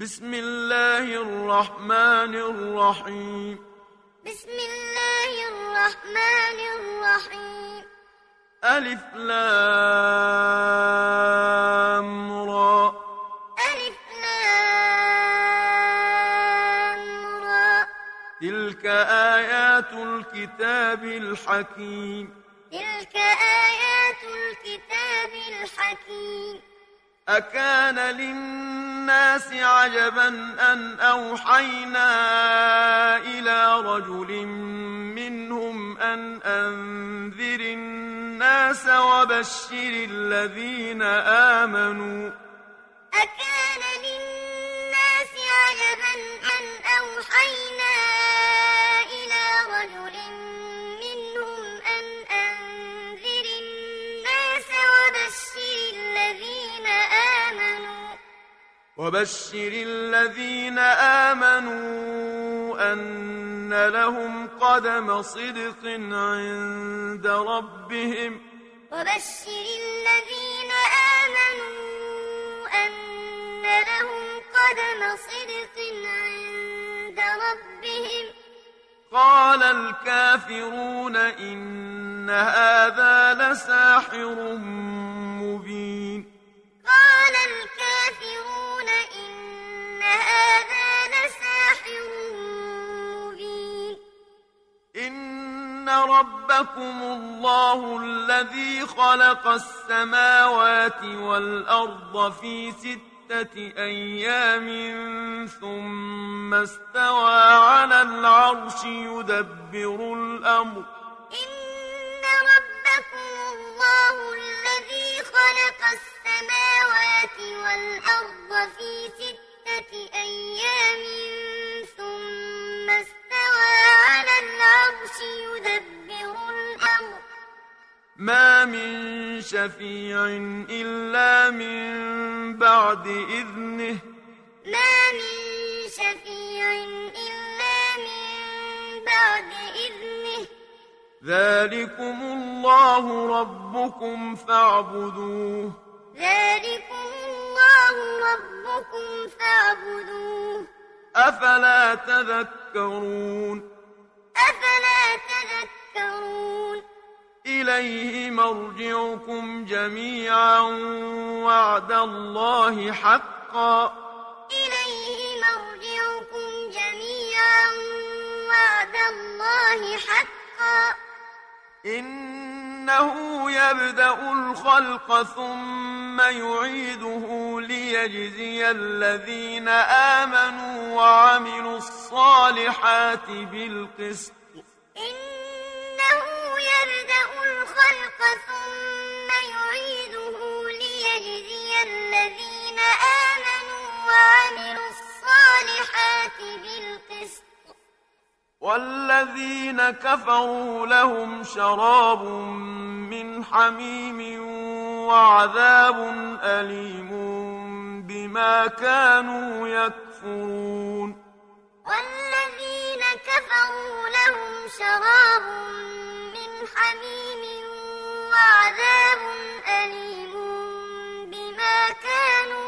بسم الله الرحمن الرحيم. بسم الله الرحمن الرحيم. ألف لام را. ألف لام را. تلك آيات الكتاب الحكيم. تلك آيات الكتاب الحكيم. أكان للناس عجبا أن أوحينا إلى رجل منهم أن أنذر الناس وبشر الذين آمنوا. أكان وبشر الذين آمنوا أن لهم قدم صدق عند ربهم. وبشر الذين آمنوا أن لهم قدم صدق عند ربهم. قال الكافرون إن هذا لساحر مبين. قال الكافرون هذا لساحر مبين. إن ربكم الله الذي خلق السماوات والأرض في ستة أيام ثم استوى على العرش يدبر الأمر. إن ربكم الله الذي خلق السماوات والأرض في ستة أيام ثم استوى على العرش يدبر الأمر ما من شفيع إلا من بعد إذنه ما من شفيع إلا من بعد إذنه ذلكم الله ربكم فاعبدوه ذلكم الله ربكم فاعبدوه. أفلا تذكرون؟ أفلا تذكرون. إليه مرجعكم جميعا وعد الله حقا. إليه مرجعكم جميعا وعد الله حقا. إنه يبدأ الخلق ثم يعيده ليجزي الذين آمنوا وعملوا الصالحات بالقسط. إنه يبدأ الخلق ثم يعيده ليجزي الذين آمنوا وعملوا الصالحات بالقسط. والذين كفروا لهم شراب من حميم وعذاب أليم بما كانوا يكفرون. والذين كفروا لهم شراب من حميم وعذاب أليم بما كانوا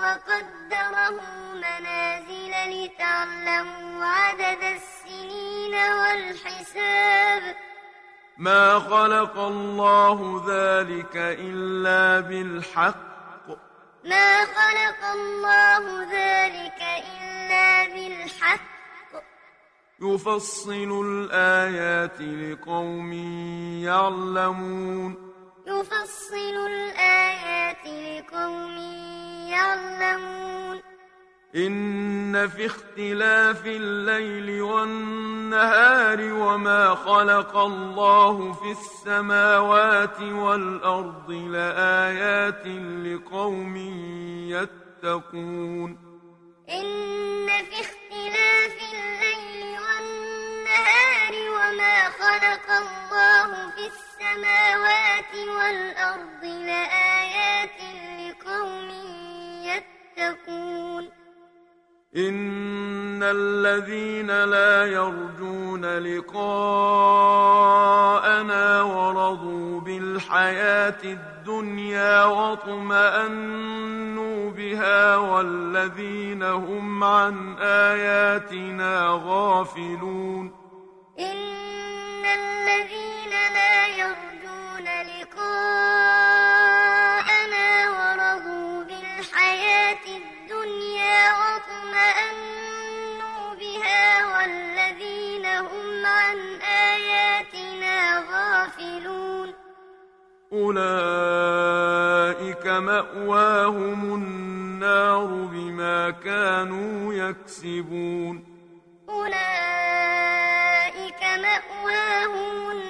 وقدره منازل لتعلموا عدد السنين والحساب. ما خلق الله ذلك إلا بالحق. ما خلق الله ذلك إلا بالحق. يفصل الآيات لقوم يعلمون. يفصل الآيات لقوم يعلمون. إن في اختلاف الليل والنهار وما خلق الله في السماوات والأرض لآيات لقوم يتقون. إن في اختلاف الليل والنهار خلق الله في السماوات إن الذين لا يرجون لقاءنا ورضوا بالحياة الدنيا واطمأنوا بها والذين هم عن آياتنا غافلون إن أولئك مأواهم النار بما كانوا يكسبون أولئك مأواهم النار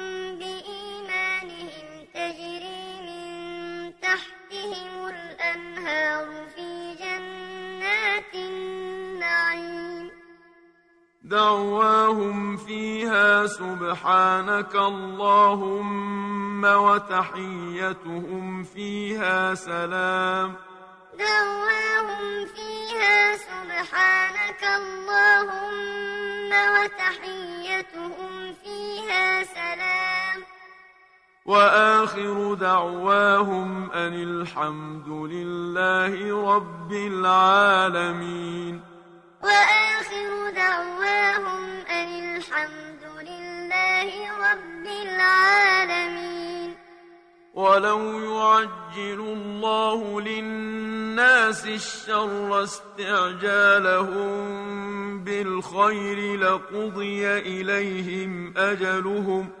تحتهم الأنهار في جنات النعيم. دعواهم فيها سبحانك اللهم وتحيتهم فيها سلام. دعواهم فيها سبحانك اللهم وتحيتهم فيها سلام. وآخر دعواهم أن الحمد لله رب العالمين. وآخر دعواهم أن الحمد لله رب العالمين. ولو يعجل الله للناس الشر استعجالهم بالخير لقضي إليهم أجلهم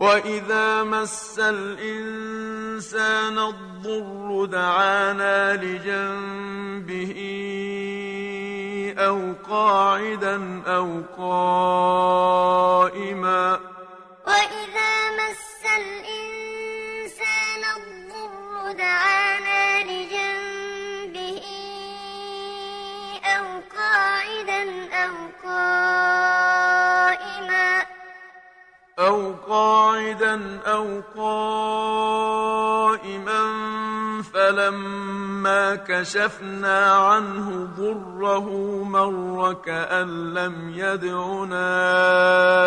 وإذا مس الإنسان الضر دعانا لجنبه أو قاعدا أو قائما وإذا مس الإنسان الضر دعانا لجنبه أو قاعدا أو قائما أو قاعدا أو قائما فلما كشفنا عنه ضره مر كأن لم يدعنا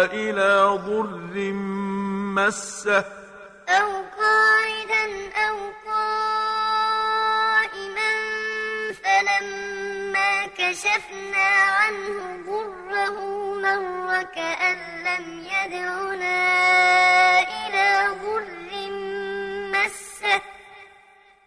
إلى ضر مسه. أو قاعدا أو قائما فلما كشفنا عنه ضره مر كأن لم يدعنا إلى ضر مسه.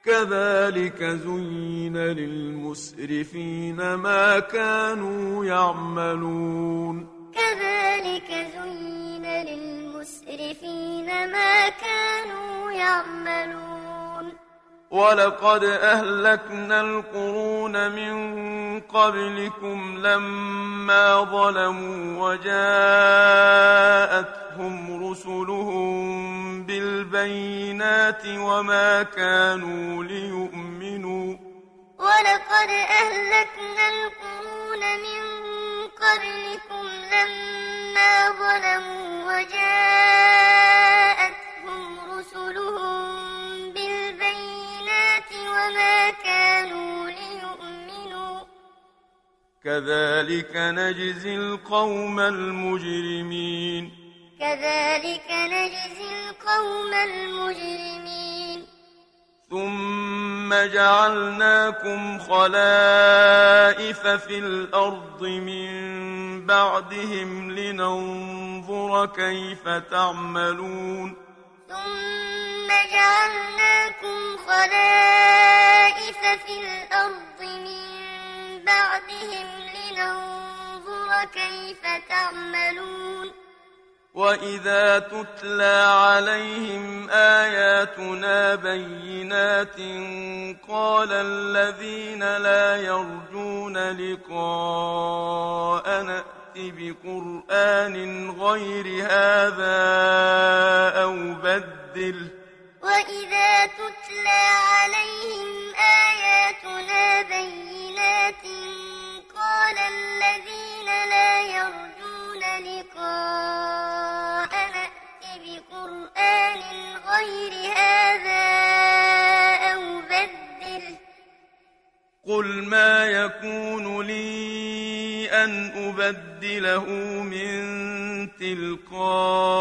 كذلك زين للمسرفين ما كانوا يعملون. كذلك زين للمسرفين ما كانوا يعملون. ولقد أهلكنا القرون من قبلكم لما ظلموا وجاءتهم رسلهم بالبينات وما كانوا ليؤمنوا ولقد أهلكنا القرون من قبلكم لما ظلموا وجاءتهم رسلهم وما كانوا ليؤمنوا. كذلك نجزي القوم المجرمين. كذلك نجزي القوم المجرمين. ثم جعلناكم خلائف في الأرض من بعدهم لننظر كيف تعملون. ثم جعلناكم خلائف في الأرض من بعدهم لننظر كيف تعملون. وإذا تتلى عليهم آياتنا بينات قال الذين لا يرجون لقاء نأت بقرآن غير هذا أو بدل وإذا تتلى عليهم آياتنا بينات قال الذين لا يرجون لقاء نأت بقرآن غير هذا أو بدل قل ما يكون لي أن أبدله من تلقاء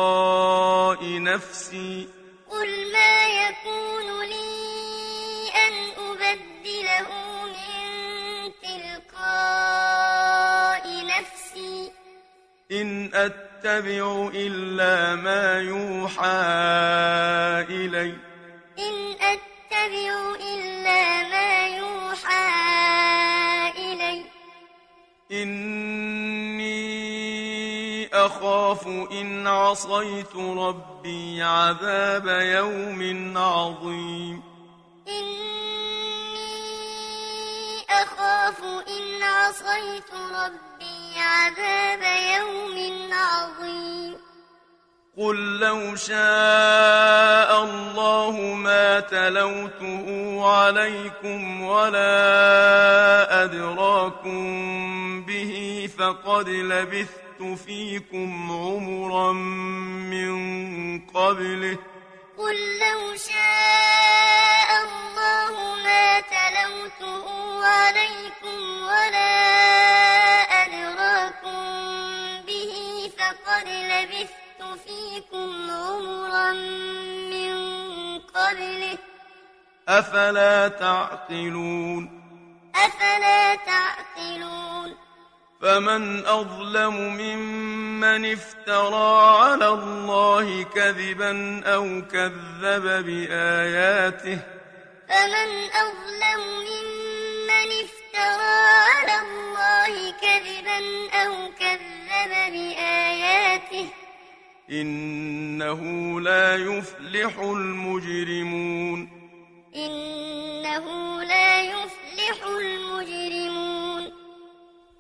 نفسي قل ما يكون لي أن أبدله من تلقاء نفسي. إن أتبع إلا ما يوحى إلي. إن أتبع إلا ما يوحى إلي. إني أخاف إن عصيت ربي عذاب يوم عظيم. إني أخاف إن عصيت ربي عذاب يوم عظيم. قل لو شاء الله ما تلوته عليكم ولا أدراكم به فقد لبثت فيكم عمرا من قبله. قل لو شاء الله ما تلوته عليكم ولا أدراكم به فقد لبثت فيكم عمرا من قبله. أفلا تعقلون؟ أفلا تعقلون؟ فمن أظلم ممن افترى على الله كذبا أو كذب بآياته فمن أظلم ممن افترى على الله كذبا أو كذب بآياته إنه لا يفلح المجرمون إنه لا يفلح المجرمون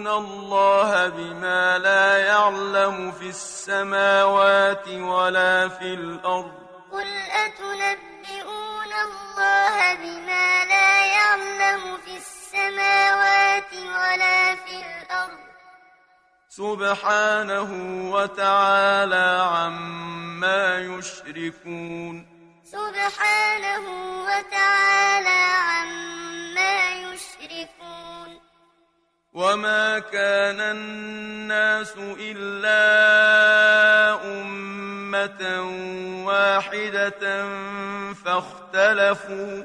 أتنبئون الله بما لا يعلم في السماوات ولا في الأرض. قل أتنبئون الله بما لا يعلم في السماوات ولا في الأرض؟ سبحانه وتعالى عما يشركون. سبحانه وتعالى عما يشركون. وما كان الناس إلا أمة واحدة فاختلفوا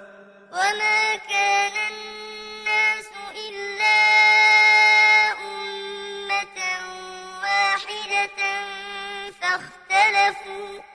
وما كان الناس إلا أمة واحدة فاختلفوا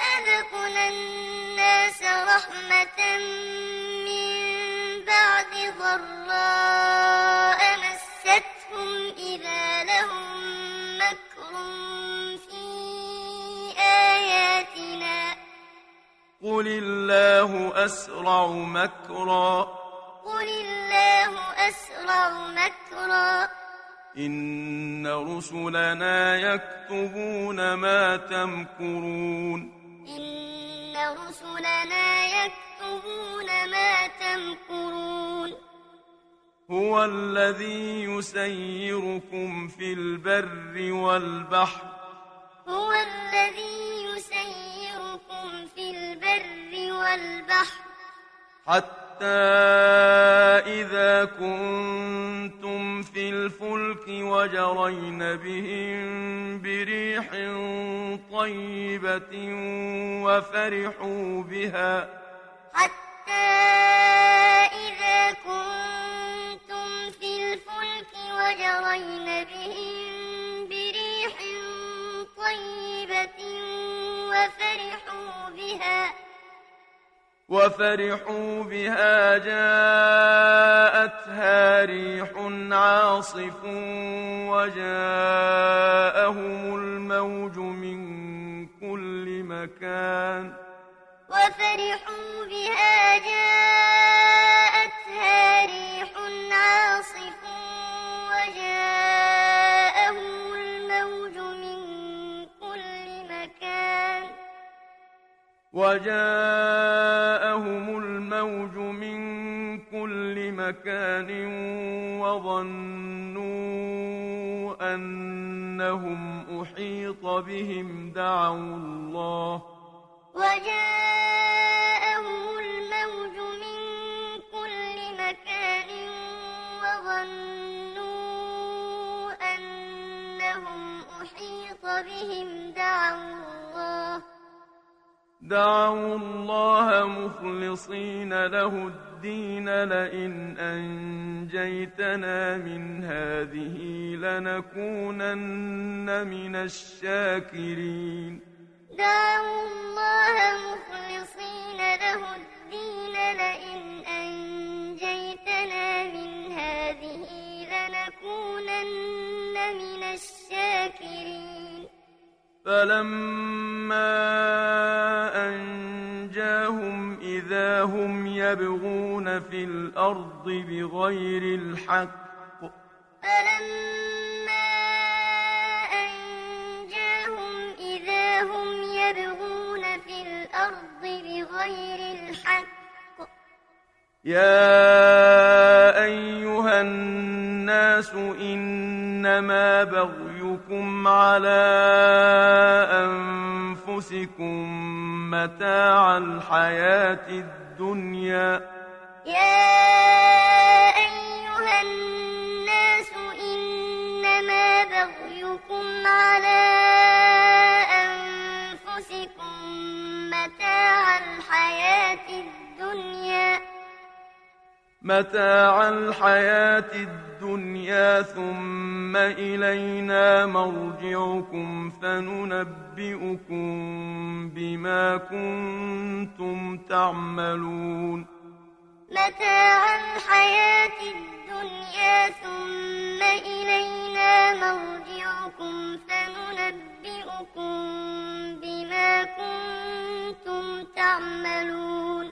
أذقنا الناس رحمة من بعد ضراء مستهم إذا لهم مكر في آياتنا. قل الله أسرع مكرا. قل الله أسرع مكرا. إن رسلنا يكتبون ما تمكرون. إن رسلنا يكتبون ما تمكرون. هو الذي يسيركم في البر والبحر. هو الذي يسيركم في البر والبحر. حتى إذا كنتم في الفلك وجرين بهم بريح طيبة وفرحوا بها حتى إذا كنتم في الفلك وجرين بهم بريح طيبة وفرحوا بها وفرحوا بها جاءتها ريح عاصف وجاءهم الموج من كل مكان. وفرحوا بها جاءتها وجاءهم الموج من كل مكان وظنوا أنهم أحيط بهم دعوا الله وجاءهم الموج من كل مكان وظنوا أنهم أحيط بهم دعوا الله دعوا الله مخلصين له الدين لئن أنجيتنا من هذه لنكونن من الشاكرين. دعوا الله مخلصين له الدين لئن أنجيتنا من هذه لنكونن من الشاكرين. فلما أنجاهم إذا هم يبغون في الأرض بغير الحق فلما أنجاهم إذا هم يبغون في الأرض بغير الحق يا أيها الناس إنما بغيكم على أنفسكم متاع الحياة الدنيا يا أيها الناس إنما بغيكم على أنفسكم متاع الحياة الدنيا متاع الحياة الدنيا ثم إلينا مرجعكم فننبئكم بما كنتم تعملون. متاع الحياة الدنيا ثم إلينا مرجعكم فننبئكم بما كنتم تعملون.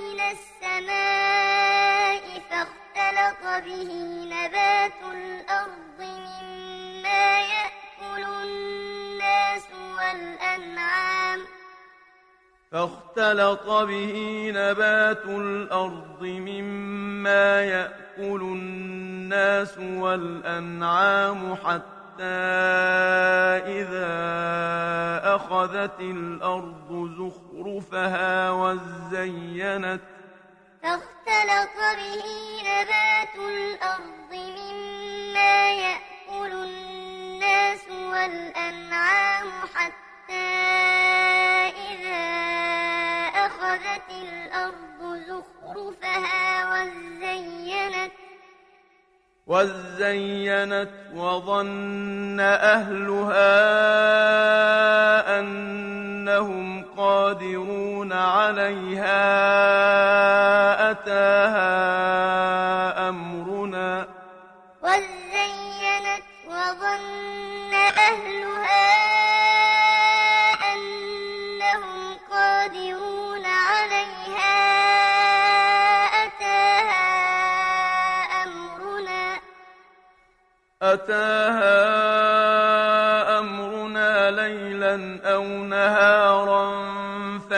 السماء فاختلط به نبات الأرض مما يأكل الناس والأنعام. فاختلط به نبات الأرض مما يأكل الناس والأنعام حتى إذا أخذت الأرض زخرفها وزينت فاختلط به نبات الأرض مما يأكل الناس والأنعام حتى إذا أخذت الأرض زخرفها وزينت وزينت وظن أهلها أنهم قادرون عليها أتاها أمرنا. وزينت وظن أهلها أنهم قادرون عليها أتاها أمرنا. أتاها أمرنا ليلا أو نهارا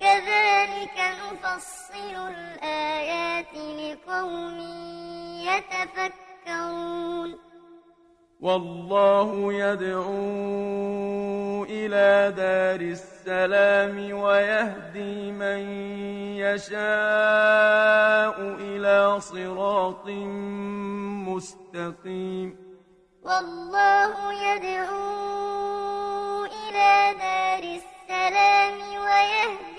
كذلك نفصل الآيات لقوم يتفكرون. والله يدعو إلى دار السلام ويهدي من يشاء إلى صراط مستقيم. والله يدعو إلى دار السلام ويهدي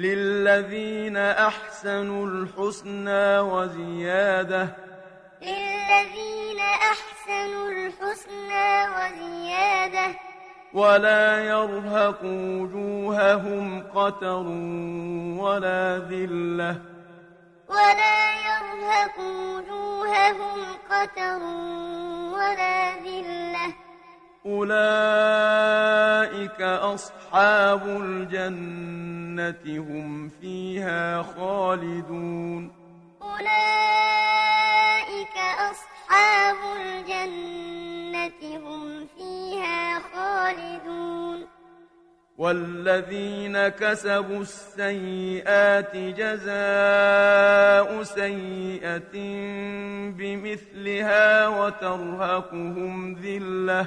للذين أحسنوا الحسنى وزيادة للذين أحسنوا الحسنى وزيادة ولا يرهق وجوههم قتر ولا ذلة ولا يرهق وجوههم قتر ولا ذلة أولئك أصحاب الجنة هم فيها خالدون. أولئك أصحاب الجنة هم فيها خالدون. والذين كسبوا السيئات جزاء سيئة بمثلها وترهقهم ذلة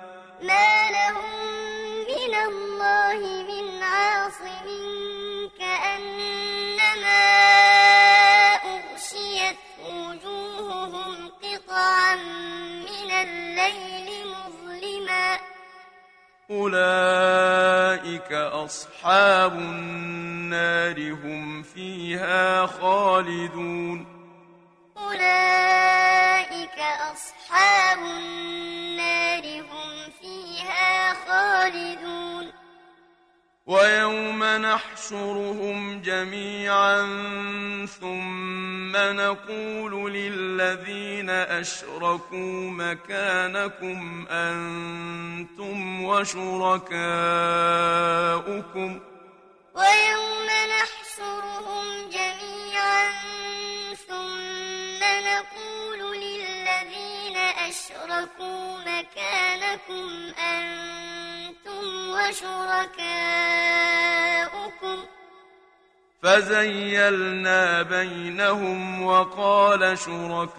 ما لهم من الله من عاصم كأنما أغشيت وجوههم قطعا من الليل مظلما. أولئك أصحاب النار هم فيها خالدون. أولئك أصحاب النار هم فيها خالدون ويوم نحشرهم جميعا ثم نقول للذين أشركوا مكانكم أنتم وشركاؤكم ويوم نحشرهم جميعا نقول للذين أشركوا مكانكم أنتم وشركاؤكم فزيلنا بينهم وقال شركاؤهم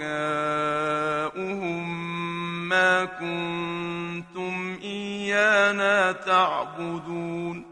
ما كنتم إيانا تعبدون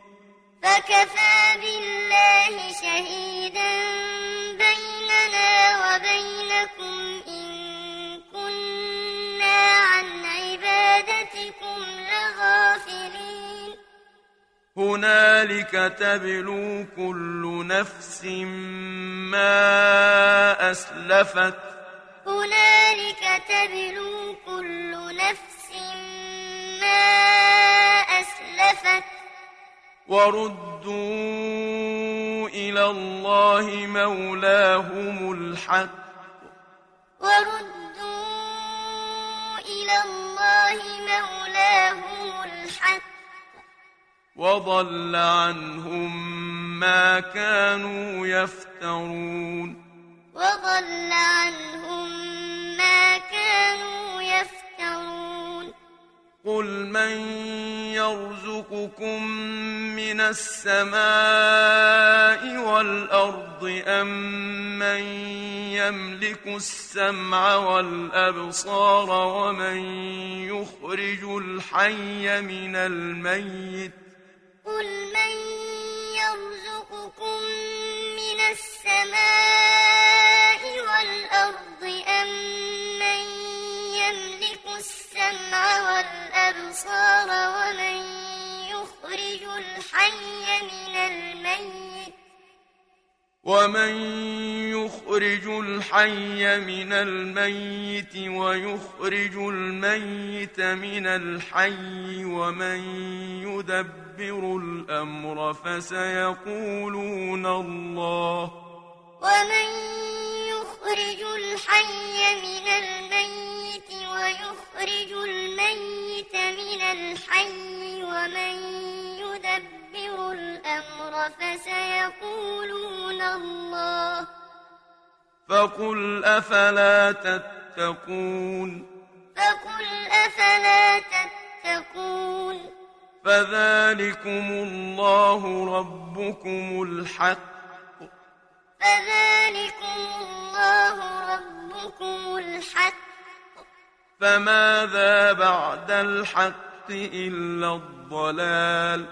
فكفى بالله شهيدا بيننا وبينكم إن كنا عن عبادتكم لغافلين. هنالك تبلو كل نفس ما أسلفت. هنالك تبلو كل نفس ما أسلفت. وردوا إلى الله مولاهم الحق. وردوا إلى الله مولاهم الحق. وضل عنهم ما كانوا يفترون. وضل عنهم ما كانوا يفترون. قل من يرزقكم من السماء والأرض أم من يملك السمع والأبصار ومن يخرج الحي من الميت قل من يرزقكم من السماء والأرض أم والأبصار ومن يخرج الحي من الميت. ومن يخرج الحي من الميت ويخرج الميت من الحي ومن يدبر الأمر فسيقولون الله ومن يخرج الحي من الميت ويخرج الميت من الحي ومن يدبر الأمر فسيقولون الله فقل أفلا تتقون فقل أفلا تتقون فذلكم الله ربكم الحق فذلكم الله ربكم الحق. فماذا بعد الحق إلا الضلال.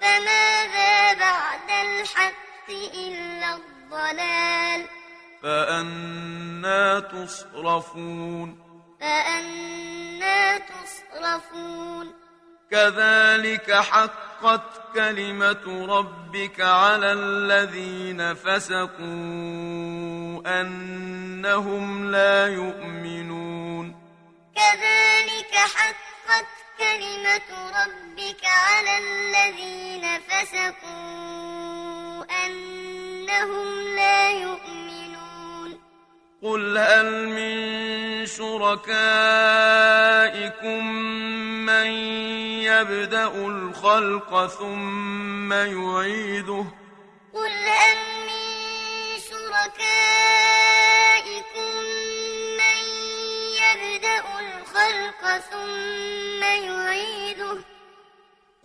فماذا بعد الحق إلا الضلال. فأنا تصرفون. فأنا تصرفون. كذلك حقت كلمة ربك على الذين فسقوا أنهم لا يؤمنون. كذلك حقت كلمة ربك على الذين فسقوا أنهم لا يؤمنون. قل هل من شركائكم من يبدأ الخلق ثم يعيده؟ قل هل من شركائكم من يبدأ الخلق ثم يعيده؟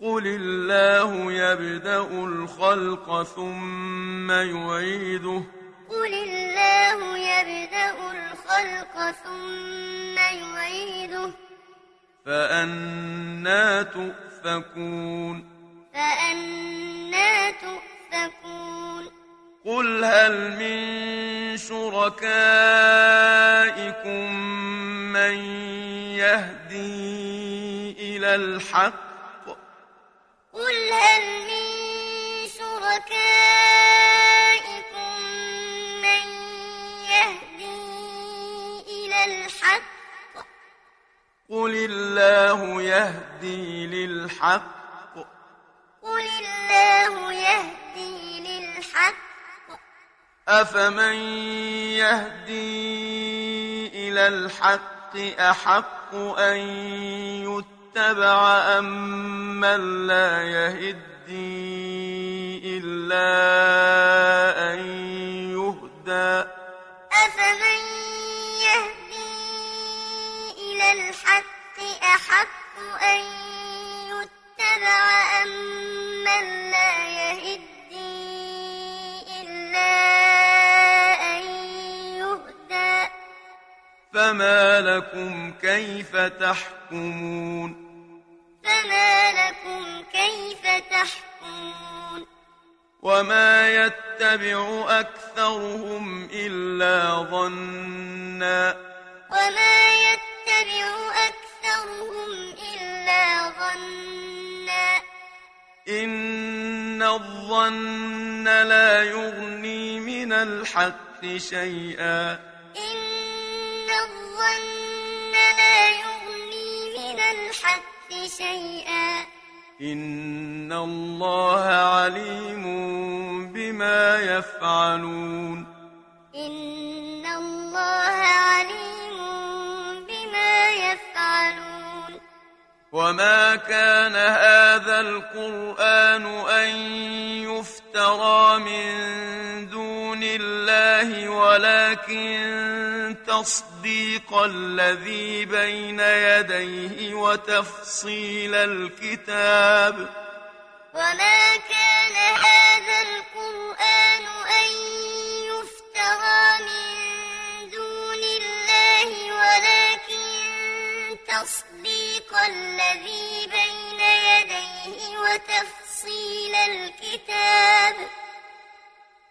قل الله يبدأ الخلق ثم يعيده. قل الله يبدأ الخلق ثم يعيده فأنا تؤفكون فأنا تؤفكون قل هل من شركائكم من يهدي إلى الحق قل هل من شركائكم قل الله يهدي للحق. قل الله يهدي للحق. أفمن يهدي إلى الحق أحق أن يتبع أم من لا يهدي إلا أن يهدى. أفمن الحق أحق أن يتبع أم من لا يهدي إلا أن يهدى. فما لكم كيف تحكمون؟ فما لكم كيف تحكمون؟ وما يتبع أكثرهم إلا ظنا. وما يتبع أكثرهم إلا ظنا. إن الظن لا يغني من الحق شيئا. إن الظن لا يغني من الحق شيئا. إن الله عليم بما يفعلون. إن الله عليم وما كان هذا القرآن أن يفترى من دون الله ولكن تصديق الذي بين يديه وتفصيل الكتاب وما كان هذا القرآن أن يفترى من دون الله ولكن تصديق الذي بين يديه وتفصيل الكتاب.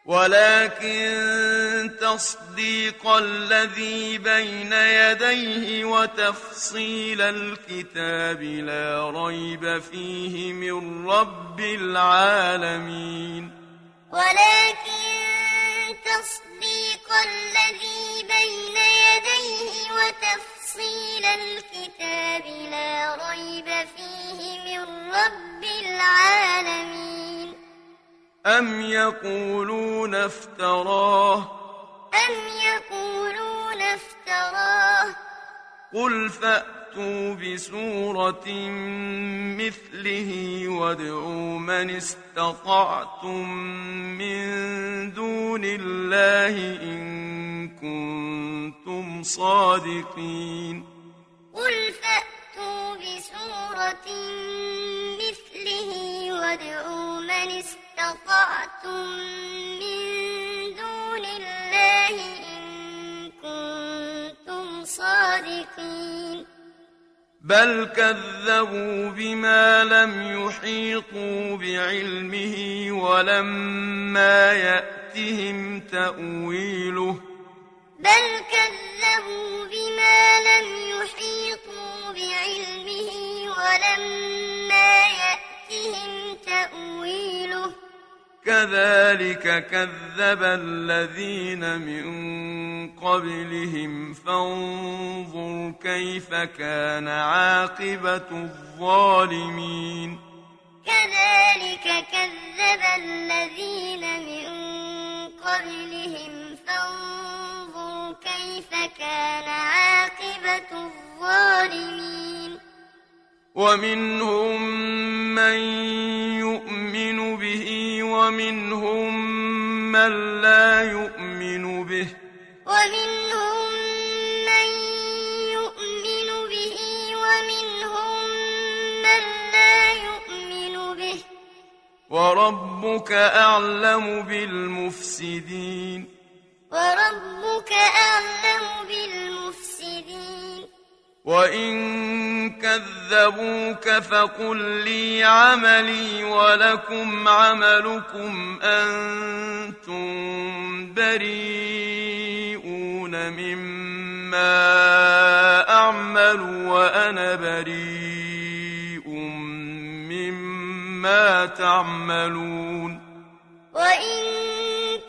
ولكن تصديق الذي بين يديه وتفصيل الكتاب لا ريب فيه من رب العالمين. ولكن تصديق الذي بين يديه وتفصيل الكتاب لا ريب فيه من رب العالمين. أم يقولون افتراه؟ أم يقولون افتراه؟ قل فأتوا بسورة مثله وادعوا من استطعتم من دون الله إن كنتم صادقين قل فأتوا بسورة مثله وادعوا من استطعتم من دون الله إن كنتم صادقين بل كذبوا بما لم يحيطوا بعلمه ولما يأتهم تأويله بل كذبوا بما لم يحيطوا بعلمه ولما يأتهم تأويله كذلك كذب الذين من قبلهم. فانظر كيف كان عاقبة الظالمين. كذلك كذب الذين من قبلهم. فانظر كيف كان عاقبة الظالمين. ومنهم من يؤمن به ومنهم من لا يؤمن به. ومنهم من يؤمن به ومنهم من لا يؤمن به. وربك أعلم بالمفسدين. وربك أعلم بالمفسدين. وإن كذبوك فقل لي عملي ولكم عملكم أنتم بريئون مما أعمل وأنا بريء مما تعملون وإن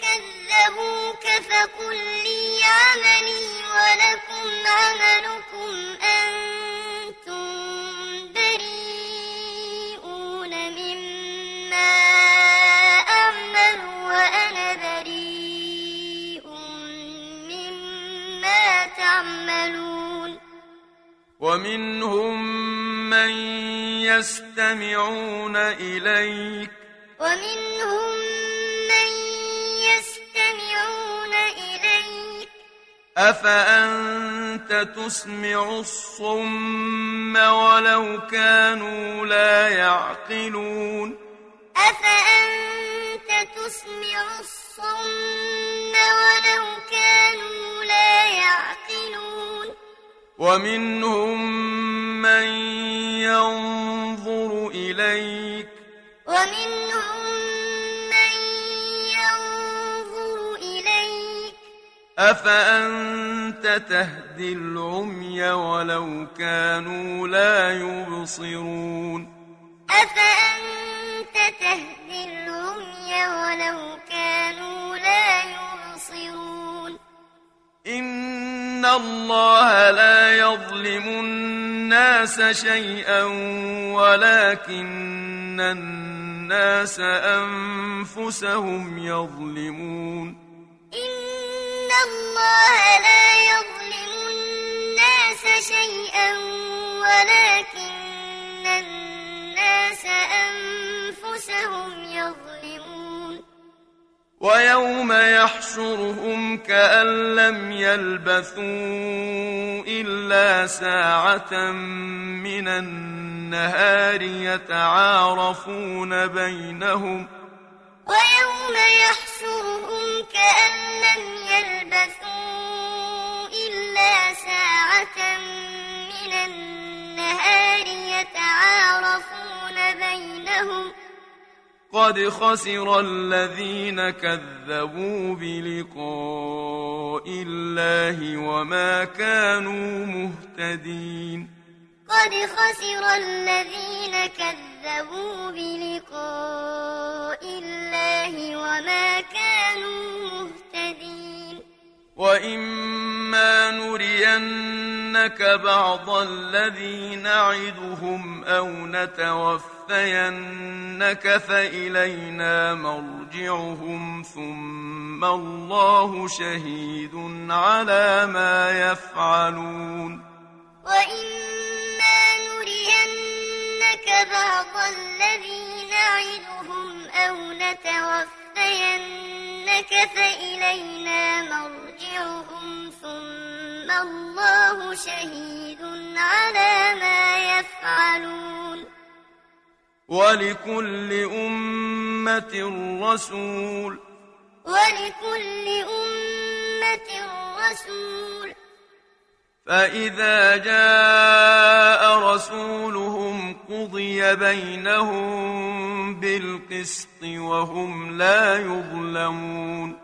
كذبوك فقل لي عملي ولكم عملكم ومنهم من يستمعون إليك. ومنهم من يستمعون إليك. أفأنت تسمع الصم ولو كانوا لا يعقلون؟ أفأنت تسمع الصم ولو كانوا لا يعقلون؟ ومنهم من ينظر إليك ومنهم من ينظر إليك أفأنت تهدي العمي ولو كانوا لا يبصرون أفأنت تهدي العمي ولو كانوا لا يبصرون إن الله لا يظلم الناس شيئا ولكن الناس أنفسهم يظلمون إن الله لا يظلم الناس شيئا ولكن الناس أنفسهم يظلمون ويوم يحشرهم كأن لم يلبثوا إلا ساعة من النهار يتعارفون بينهم. ويوم يحشرهم كأن لم يلبثوا إلا ساعة من النهار يتعارفون بينهم. قد خسر الذين كذبوا بلقاء الله وما كانوا مهتدين. قد خسر الذين كذبوا بلقاء الله وما كانوا مهتدين. وإما نرينك بعض الذي نعدهم أو نتوفينك فإلينا مرجعهم ثم الله شهيد على ما يفعلون. وإما نرينك بعض الذي نعدهم أو نتوفينك فإلينا مرجعهم ثم الله شهيد على ما يفعلون. ولكل أمة رسول. ولكل أمة رسول. فإذا جاء رسولهم قضي بينهم بالقسط وهم لا يظلمون.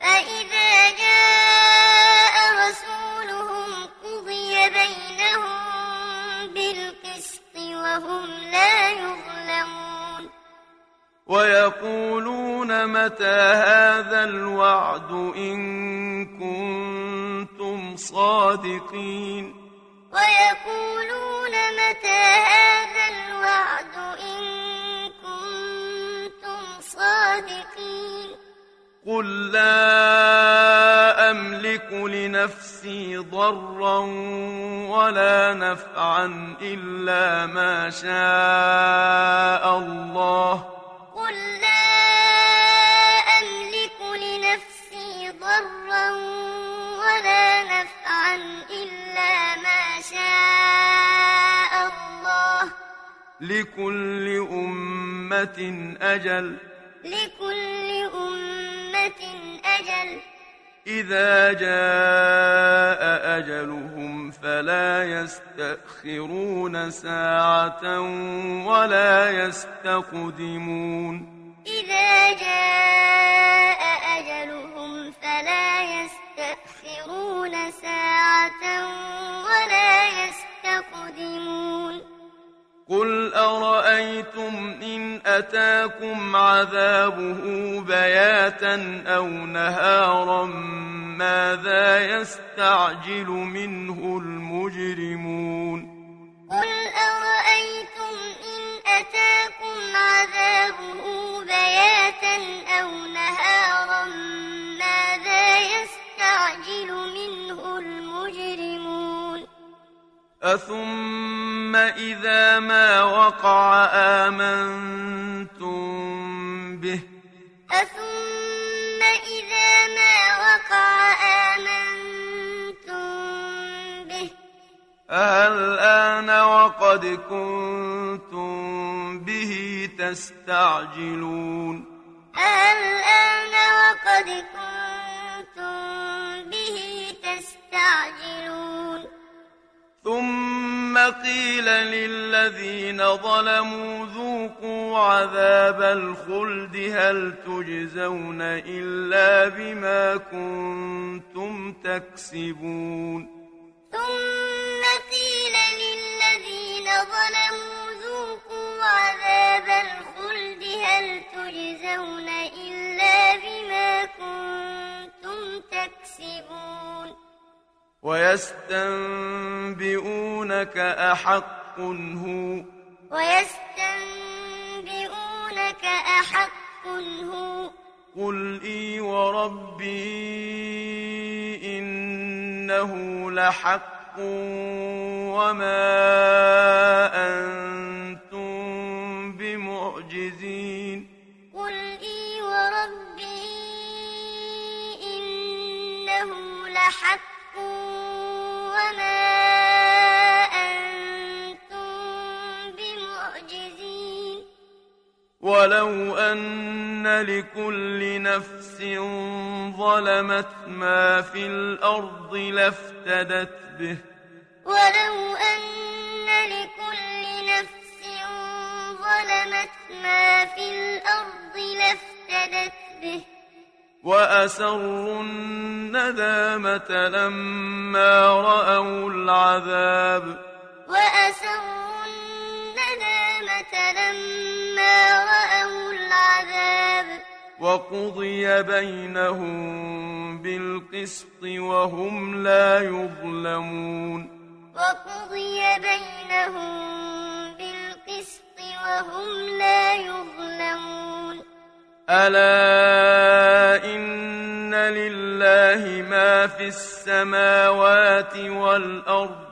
فإذا جاء رسولهم قضي بينهم بالقسط وهم لا يظلمون. ويقولون متى هذا الوعد إن كنتم صادقين؟ ويقولون متى هذا الوعد إن كنتم صادقين. قل لا أملك لنفسي ضرا ولا نفعا إلا ما شاء الله قل لا أملك لنفسي ضرا ولا نفعا إلا ما شاء الله لكل أمة أجل لكل أمة أجل. إذا جاء أجلهم فلا يستأخرون ساعة ولا يستقدمون. إذا جاء أجلهم فلا يستأخرون ساعة ولا يستقدمون. قل أرأيتم إن أتاكم عذابه بياتا أو نهارا ماذا يستعجل منه المجرمون قل أرأيتم إن أتاكم عذابه بياتا أو نهارا أثم إذا ما وقع آمنتم به أثم إذا ما وقع آمنتم به الآن وقد كنتم به تستعجلون الآن وقد كنتم به تستعجلون ثم قيل للذين ظلموا ذوقوا عذاب الخلد هل تجزون إلا بما كنتم تكسبون ثم قيل للذين ظلموا ذوقوا عذاب الخلد هل تجزون إلا بما كنتم تكسبون ويستنبئونك أحق هو. ويستنبئونك أحق هو. قل إي وربي إنه لحق وما أنتم بمعجزين. قل إي وربي إنه لحق ولو أن لكل نفس ظلمت ما في الأرض لافتدت به. ولو أن لكل نفس ظلمت ما في الأرض لافتدت به. وأسروا الندامة لما رأوا العذاب. وأسروا الندامة لما رأوا العذاب. وقضي بينهم بالقسط وهم لا يظلمون. وقضي بينهم بالقسط وهم لا يظلمون. ألا إن لله ما في السماوات والأرض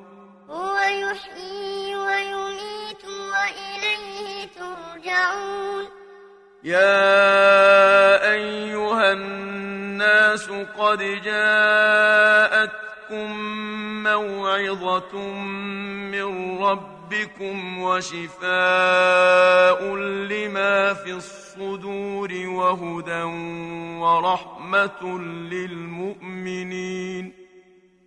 هو يحيي ويميت وإليه ترجعون. يا أيها الناس قد جاءتكم موعظة من ربكم وشفاء لما في الصدور وهدى ورحمة للمؤمنين.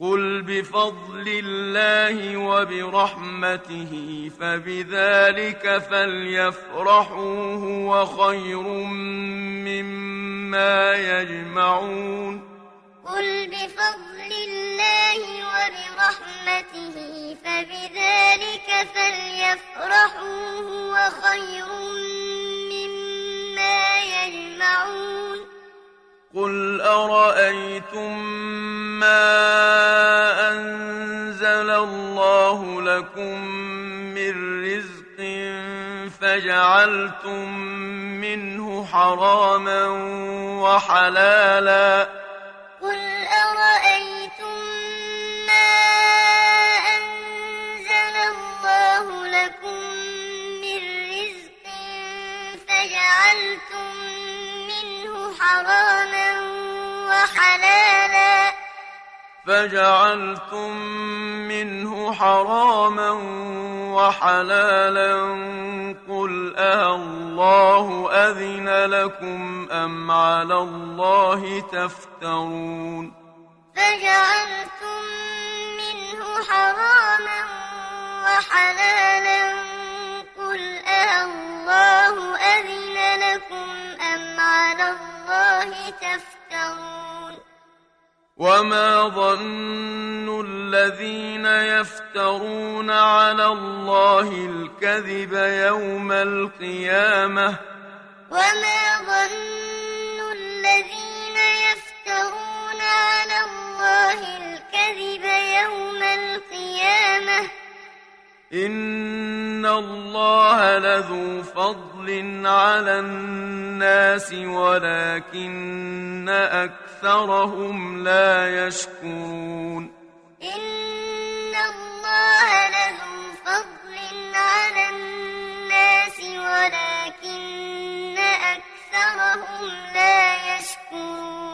قل بفضل الله وبرحمته فبذلك فليفرحوا هو خير مما يجمعون قل بفضل الله وبرحمته فبذلك فليفرحوا هو خير مما يجمعون قل أرأيتم ما أنزل الله لكم من رزق فجعلتم منه حراما وحلالا فجعلتم منه حراما وحلالا قل أه الله أذن لكم أم على الله تفترون فجعلتم منه حراما وحلالا قل أالله أذن لكم أم على الله تفترون وما ظن الذين يفترون على الله الكذب يوم القيامة وما ظن الذين يفترون على الله الكذب يوم القيامة إن الله لذو فضل على الناس ولكن أكثرهم لا يشكرون إن الله لذو فضل على الناس ولكن أكثرهم لا يشكرون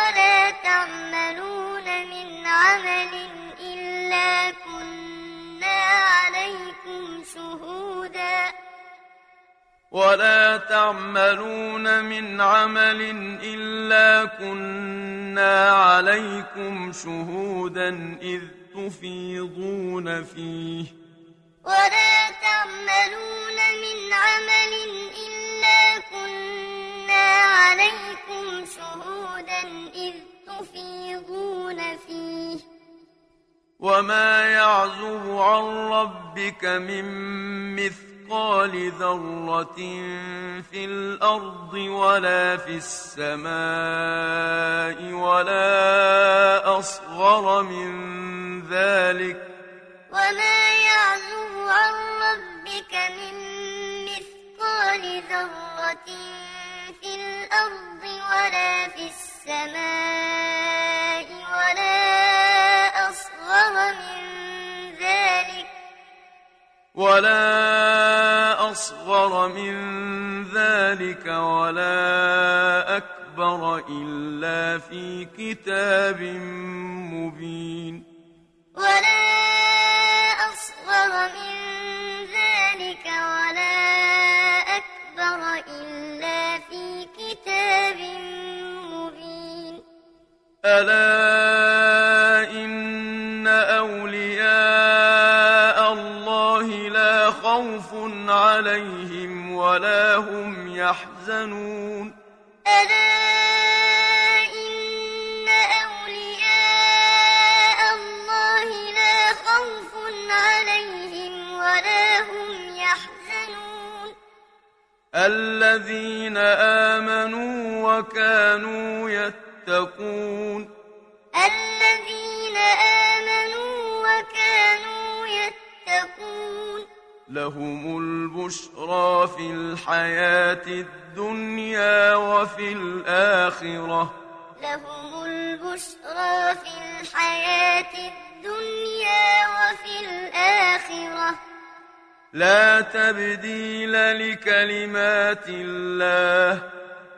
ولا تعملون من عمل إلا كنا عليكم شهودا. ولا تعملون من عمل إلا كنا عليكم شهودا إذ تفيضون فيه. ولا تعملون من عمل إلا كنا عليكم شهودا إذ تفيضون فيه. وما يعزب عن ربك من مثقال ذرة في الأرض ولا في السماء ولا أصغر من ذلك. وما يعزب عن ربك من مثقال ذرة الأرض ولا في السماء ولا أصغر من ذلك. ولا أصغر من ذلك ولا أكبر إلا في كتاب مبين. ولا أصغر من ذلك ولا كتاب مبين ألا إن أولياء الله لا خوف عليهم ولا هم يحزنون ألا الذين آمنوا وكانوا يتقون. الذين آمنوا وكانوا يتقون. لهم البشرى في الحياة الدنيا وفي الآخرة. لهم البشرى في الحياة الدنيا وفي الآخرة. لا تبديل لكلمات الله.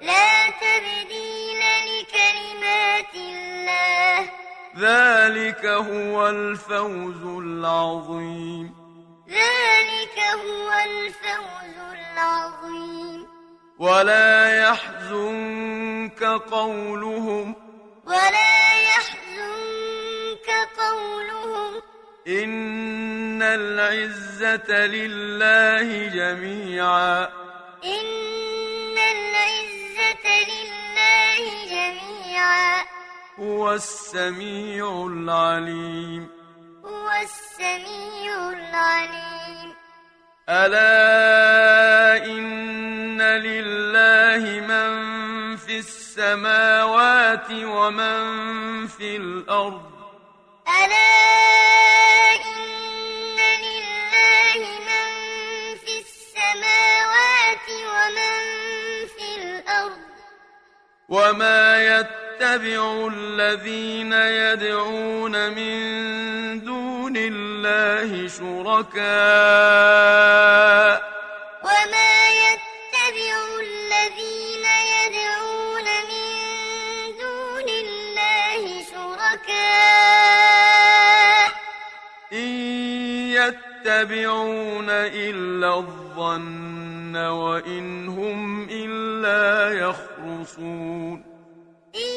لا تبديل لكلمات الله. ذلك هو الفوز العظيم. ذلك هو الفوز العظيم. ولا يحزنك قولهم. ولا يحزنك قولهم. إن العزة لله جميعا. إن العزة لله جميعا. هو السميع العليم. هو السميع العليم. ألا إن لله من في السماوات ومن في الأرض. ألا وما يتبع الذين يدعون من دون الله شركاء وما يتبع الذين يدعون من دون الله شركاء إن يتبعون إلا الظن وإن هم إلا يخرصون إن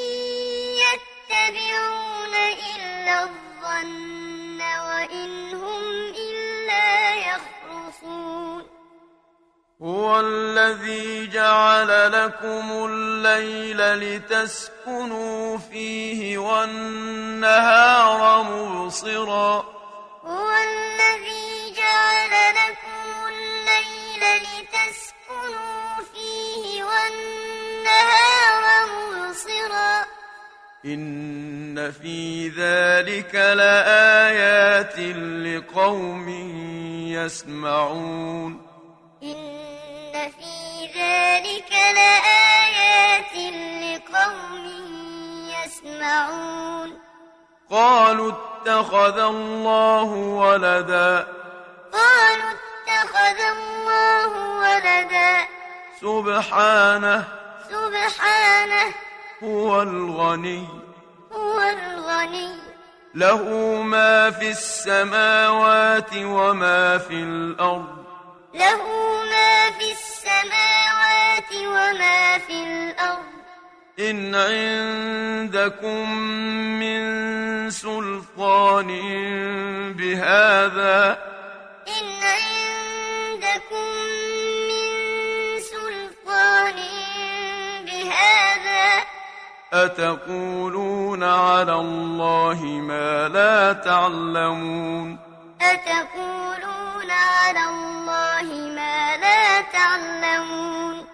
يتبعون إلا الظن وإن هم إلا يخرصون. هو الذي جعل لكم الليل لتسكنوا فيه والنهار مبصرا. هو الذي جعل إن في ذلك لآيات لقوم يسمعون إن في ذلك لآيات لقوم يسمعون قالوا اتخذ الله ولدا قالوا اتخذ الله ولدا سبحانه سبحانه هو الغني. هو الغني. له ما في السماوات وما في الأرض. له ما في السماوات وما في الأرض. إن عندكم من سلطان بهذا أتقولون على الله ما لا تعلمون؟ أتقولون على الله ما لا تعلمون؟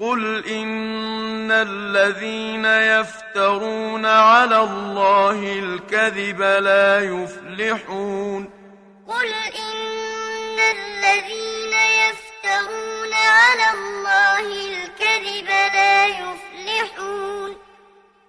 قل إن الذين يفترون على الله الكذب لا يفلحون. قل إن الذين يفترون على الله الكذب لا يفلحون.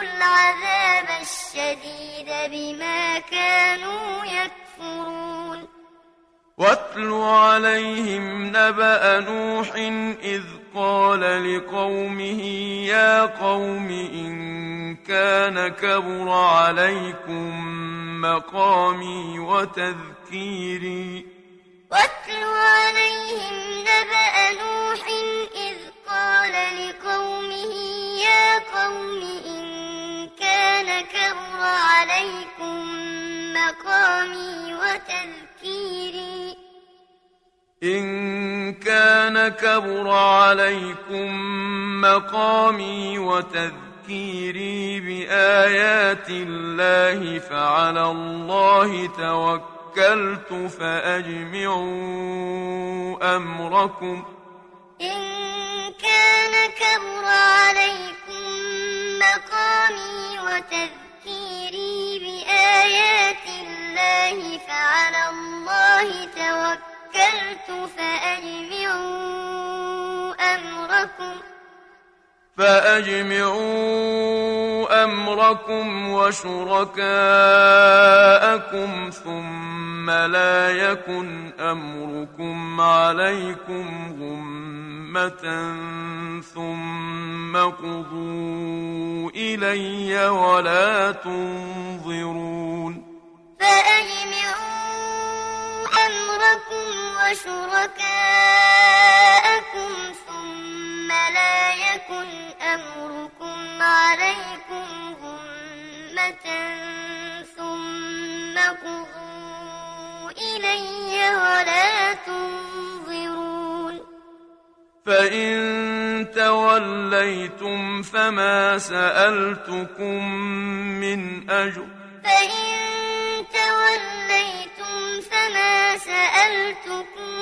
العذاب الشديد بما كانوا يكفرون. واتل عليهم نبأ نوح إذ قال لقومه يا قوم إن كان كبر عليكم مقامي وتذكيري. واتل عليهم نبأ نوح إذ قال لقومه يا قوم إن كان كبر عليكم مقامي وتذكيري. إن كان كبر عليكم مقامي وتذكيري بآيات الله فعلى الله توكلت فأجمعوا أمركم. إن كان كبر عليكم مقامي وتذكيري بآيات الله فعلى الله توكلت فأجمعوا أمركم فأجمعوا أمركم وشركاءكم ثم لا يكن أمركم عليكم غمة ثم قضوا إلي ولا تنظرون فأجمعوا أمركم وشركاءكم ثم لا يكن أمركم عليكم غمة ثم قضوا إلي ولا تنظرون. فإن توليتم فما سألتكم من أجر. فإن توليتم فما سألتكم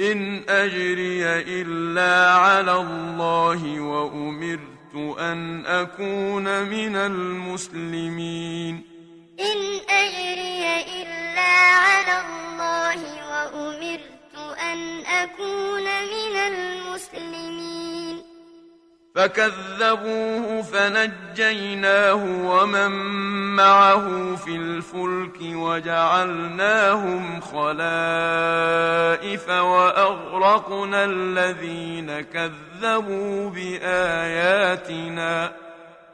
إن أجري إلا على الله وأمرت أن أكون من المسلمين. إن أجري إلا على الله وأمرت أن أكون من المسلمين. فكذبوه فنجيناه ومن معه في الفلك وجعلناهم خلائف وأغرقنا الذين كذبوا بآياتنا.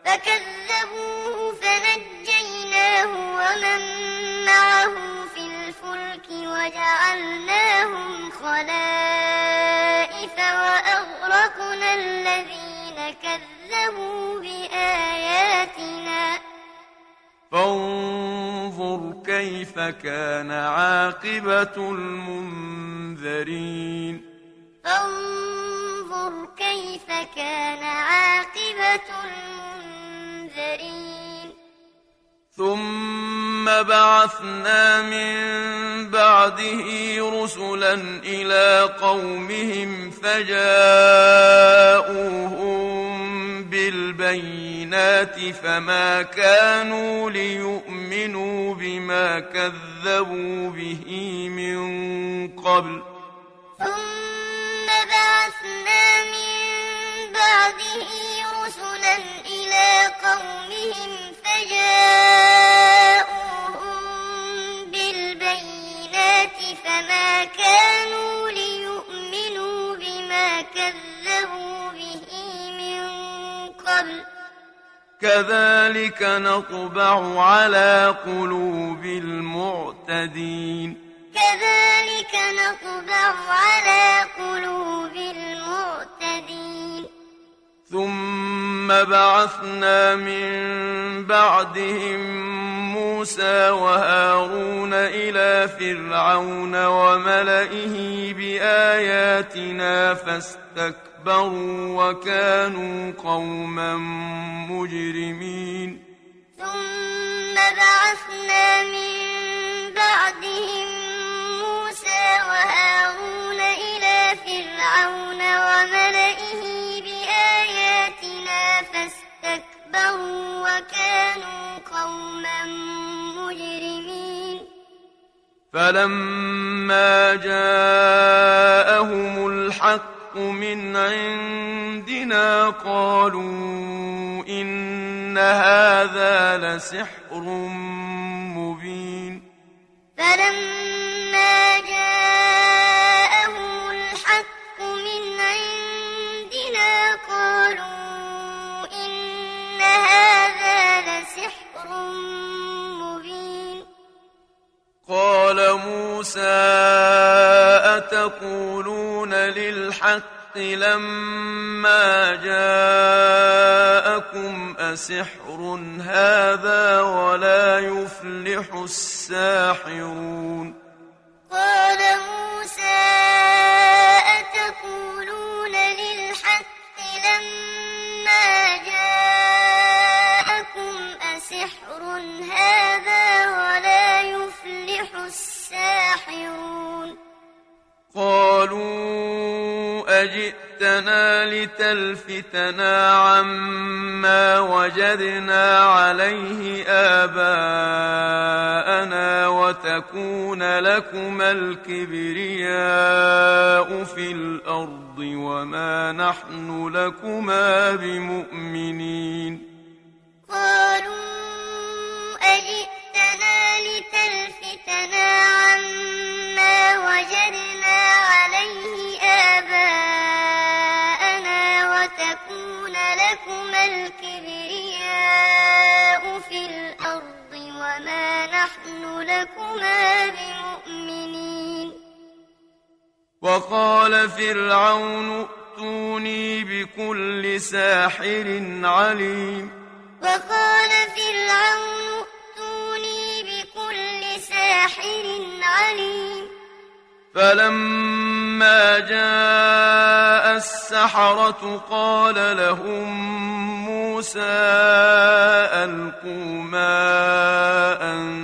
فكذبوه فنجيناه ومن معه في الفلك وجعلناهم خلائف وأغرقنا الذين كذبوا بآياتنا. فانظر كيف كان عاقبة المنذرين. فانظر كيف كان عاقبة المنذرين. ثم بعثنا من بعده رسلا إلى قومهم فجاءوهم بالبينات فما كانوا ليؤمنوا بما كذبوا به من قبل. ثم بعثنا من بعده رسلا إلى قومهم فجاءوهم بالبينات فما كانوا ليؤمنوا بما كذبوا به من قبل. كذلك نطبع على قلوب المعتدين. كذلك نطبع على قلوب المعتدين. ثم بعثنا من بعدهم موسى وهارون إلى فرعون وملئه بآياتنا فاستكبروا وكانوا قوما مجرمين. ثم بعثنا من بعدهم موسى وهارون إلى فرعون وملئه فاستكبروا وكانوا قوما مجرمين. فلما جاءهم الحق من عندنا قالوا إن هذا لسحر مبين. فلما قال موسى أتقولون للحق لما جاءكم أسحر هذا ولا يفلح الساحرون؟ قال موسى أتقولون للحق لما جاءكم أسحر هذا يستبحرون قالوا أجئتنا لتلفتنا عما وجدنا عليه آباءنا وتكون لكما الكبرياء في الأرض وما نحن لكما بمؤمنين. قالوا أجئتنا لتلفتنا عما وجدنا عليه آباءنا وتكون لكما الكبرياء في الأرض وما نحن لكما بمؤمنين. وقال فرعون ائتوني بكل ساحر عليم. وقال فرعون ساحر عليم. فلما جاء السحرة قال لهم موسى ألقوا ما أنتم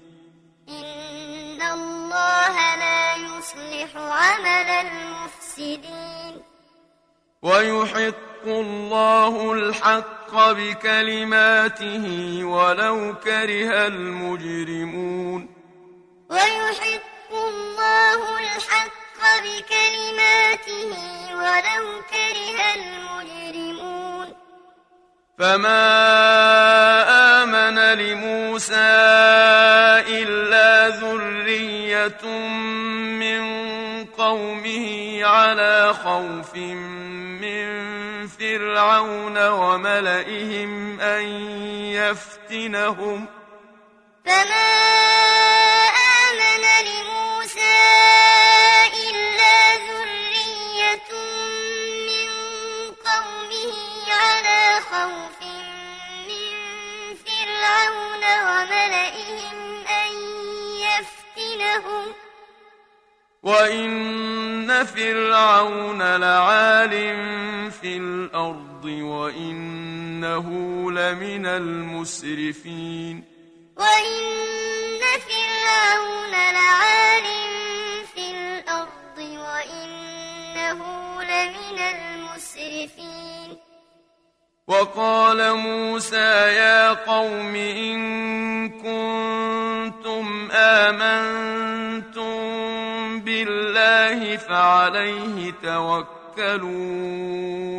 الله لا يصلح عمل المفسدين. ويحق الله الحق بكلماته ولو كره المجرمون. ويحق الله الحق بكلماته ولو كره المجرمون. فما آمن لموسى إلا ذرية من قومه على خوف من فرعون وملئهم أن يفتنهم فما آمن لموسى إلا ذرية من قومه على خوف فرعون وملئهم أن يفتنهم. وإن فرعون لعال في الأرض وإنه لمن المسرفين. وإن فرعون لعال في الأرض وإنه لمن المسرفين. وقال موسى يا قوم إن كنتم آمنتم بالله فعليه توكلوا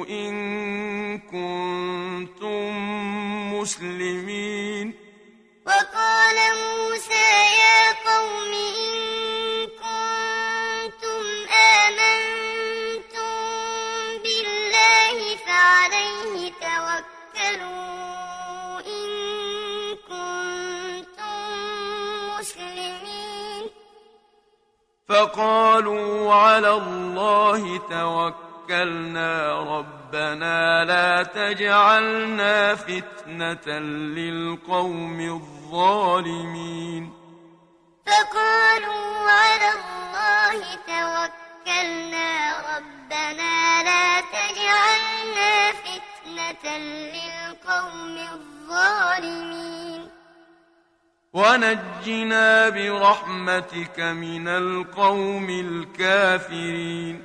إن كنتم مسلمين. وقال موسى فقالوا على الله توكلنا ربنا لا تجعلنا فتنة للقوم الظالمين. فقالوا على الله توكلنا ربنا لا تجعلنا فتنة للقوم الظالمين. ونجنا برحمتك من القوم الكافرين.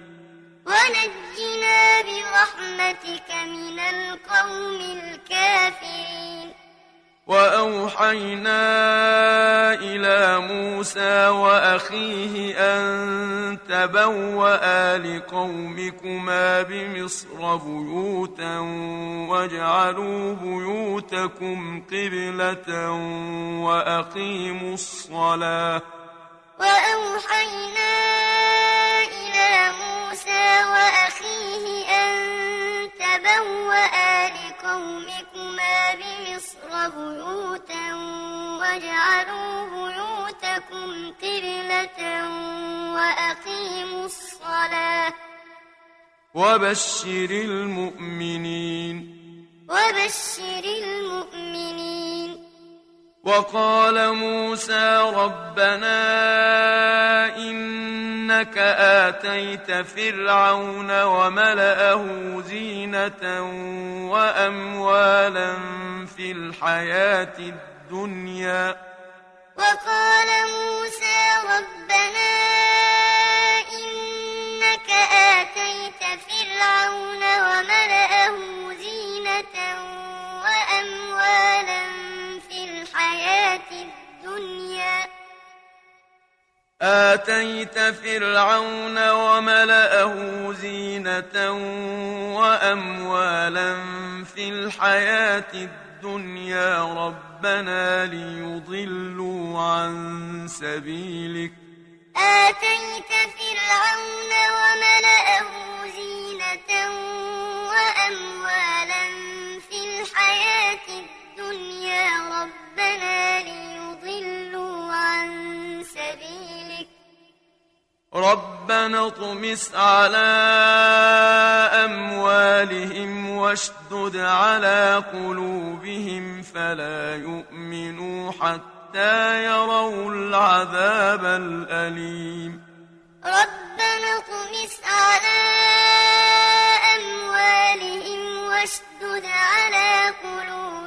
ونجنا برحمتك من القوم الكافرين. وأوحينا إلى موسى وأخيه أن تبوأ لقومكما بمصر بيوتا واجعلوا بيوتكم قبلة وأقيموا الصلاة. وأوحينا إلى موسى وأخيه أن تبوأ لقومكما بمصر بيوتا واجعلوا بيوتكم قبلة وأقيموا الصلاة. وبشر المؤمنين. وبشر المؤمنين. وقال موسى ربنا إنك آتيت فرعون وملأه زينة وأموالا في الحياة الدنيا. وقال موسى ربنا إنك آتيت فرعون وملأه زينة وأموالا الحياة الدنيا. آتيت فرعون وملأه زينة وأموالا في الحياة الدنيا. ربنا ليضلوا عن سبيلك. آتيت فرعون وملأه زينة وأموالا في الحياة الدنيا ربنا ليضلوا عن سبيلك. ربنا اطمس على أموالهم واشدد على قلوبهم فلا يؤمنوا حتى يروا العذاب الأليم. ربنا اطمس على أموالهم واشدد على قلوبهم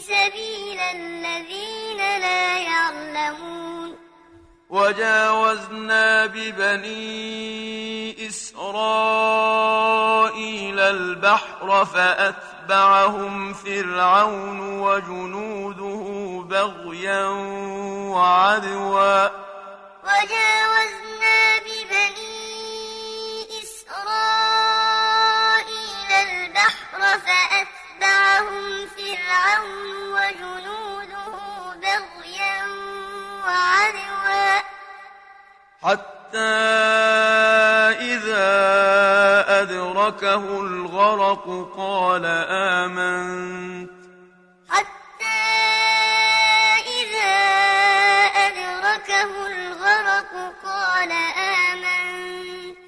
سبيل الذين لا يعلمون. وجاوزنا ببني إسرائيل البحر فأتبعهم فرعون وجنوده بغيا وعدوا. وجاوزنا ببني إسرائيل فأتبعهم فرعون وجنوده بغيا وعدوا. حتى إذا أدركه الغرق قال آمنت. حتى إذا أدركه الغرق قال آمنت.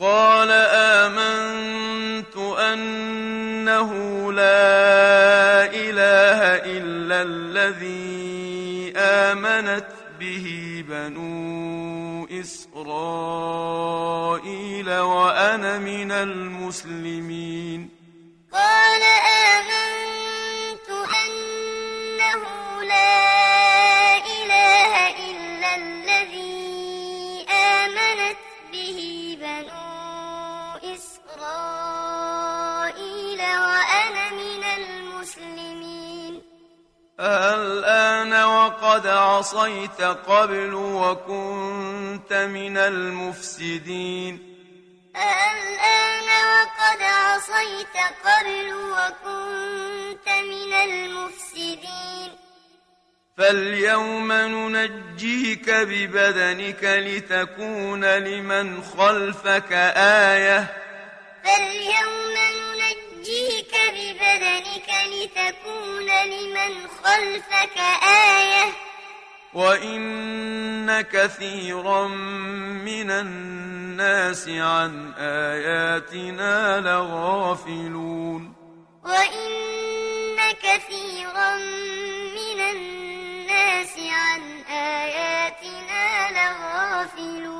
قال آمنت. أنه لا إله إلا الذي آمنت به بنو إسرائيل وأنا من المسلمين. قال عصيت قبل وكنت من المفسدين. الآن وقد عصيت قبل وكنت من المفسدين. فاليوم ننجيك ببدنك لتكون لمن خلفك آية. فاليوم ننجيك ببدنك لتكون لمن خلفك آية. وإن كثيرا من الناس عن آياتنا لغافلون وإن كثيرا من الناس عن آياتنا لغافلون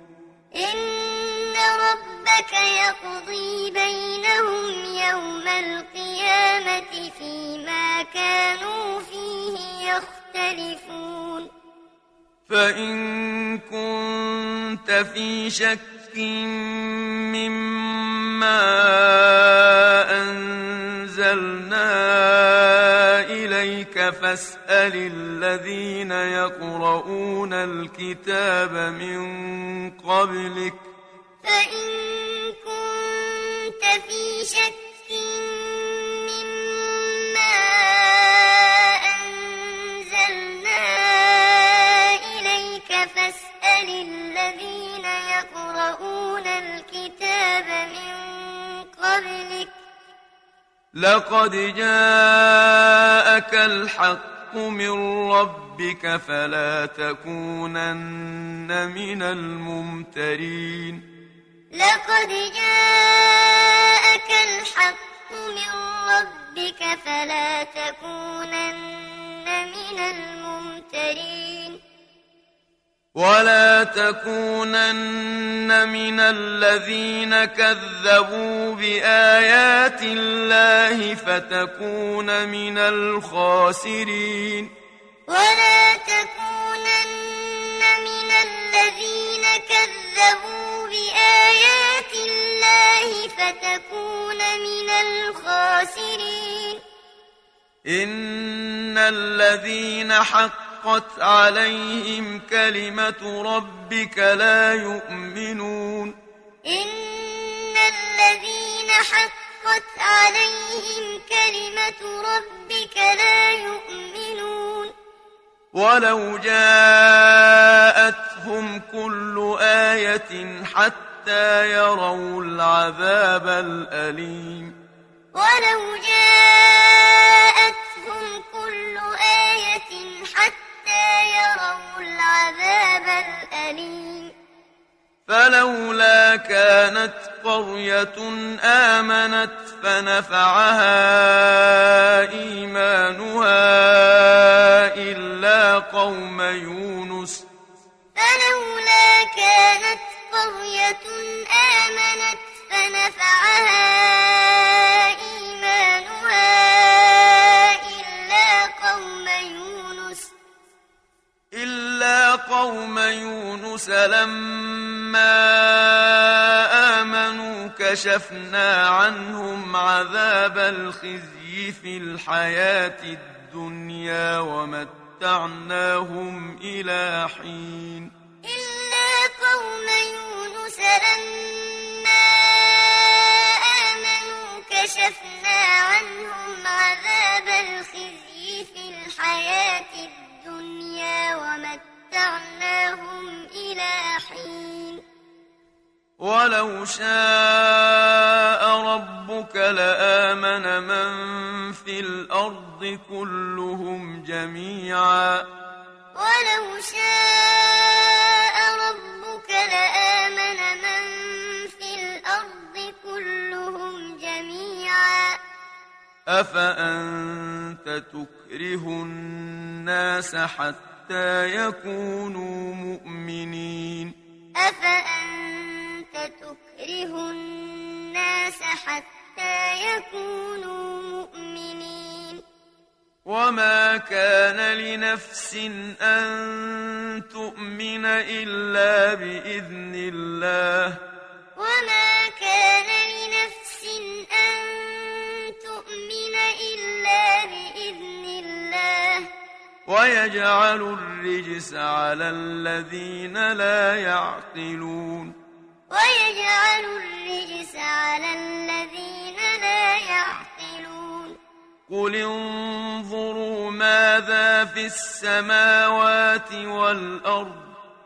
إن ربك يقضي بينهم يوم القيامة فيما كانوا فيه يختلفون. فإن كنت في شك مما أنزلنا إليك فاسأل الذين يقرؤون الكتاب من قبلك. فإن كنت في شك مما أنزلنا إليك فاسأل الذين يقرؤون الكتاب من لقد جاءك الحق من ربك فلا تكونن من الممترين. لقد جاءك الحق من ربك فلا تكونن من الممترين. ولا تكونن من الذين كذبوا بآيات الله فتكون من الخاسرين ولا تكونن من الذين كذبوا بآيات الله فتكون من الخاسرين إن الذين حقت عليهم كلمة ربك لا يؤمنون. إن الذين حقت عليهم كلمة ربك لا يؤمنون. ولو جاءتهم كل آية حتى يروا العذاب الأليم. ولو جاءتهم كل آية حتى يروا العذاب الأليم. فلولا كانت قرية آمنت فنفعها إيمانها إلا قوم يونس. فلولا كانت قرية آمنت فنفعها إيمانها إلا قوم يونس لما آمنوا كشفنا عنهم عذاب الخزي في الحياة الدنيا ومتعناهم إلى حين. إلا قوم يونس لما ولو شاء ربك لآمن من في الأرض كلهم جميعا. ولو شاء ربك لآمن من في الأرض كلهم جميعا. أفأنت تكره الناس حتى يكونوا مؤمنين؟ أفأنت تكره الناس حتى يكونوا مؤمنين. وما كان لنفس أن تؤمن إلا بإذن الله. وما كان لنفس أن تؤمن إلا بإذن ويجعل الرجس على الذين لا يعقلون. ويجعل الرجس على الذين لا يعقلون. قل انظروا ماذا في السماوات والأرض.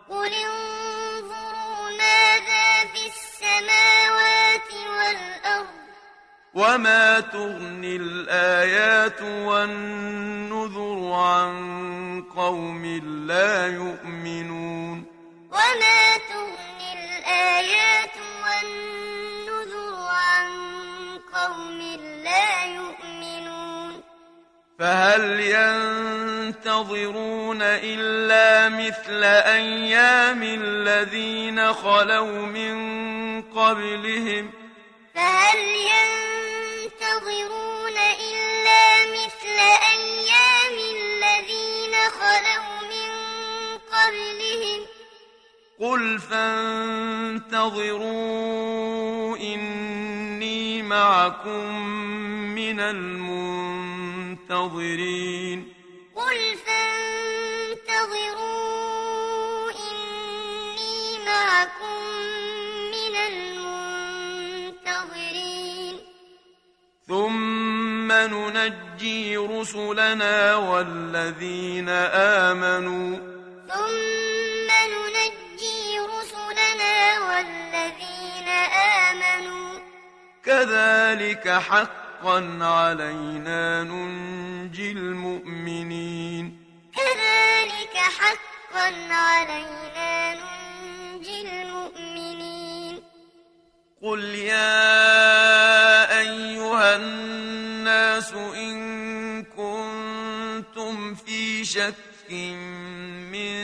قل انظروا ماذا في السماوات والأرض. وما تغني الآيات والنذر عن قوم لا يؤمنون. وما تغني الآيات والنذر عن قوم لا يؤمنون. فهل ينتظرون إلا مثل أيام الذين خلوا من قبلهم؟ فهل ينتظرون إلا مثل أيام الذين خلوا من قبلهم؟ قل فانتظروا إني معكم من المنتظرين قل فانتظروا إني معكم من المنتظرين ثم ننجي رسلنا والذين آمنوا كذلك حقا علينا ننجي المؤمنين. كذلك حقا علينا ننجي المؤمنين. قل يا أيها الناس إن كنتم في شك من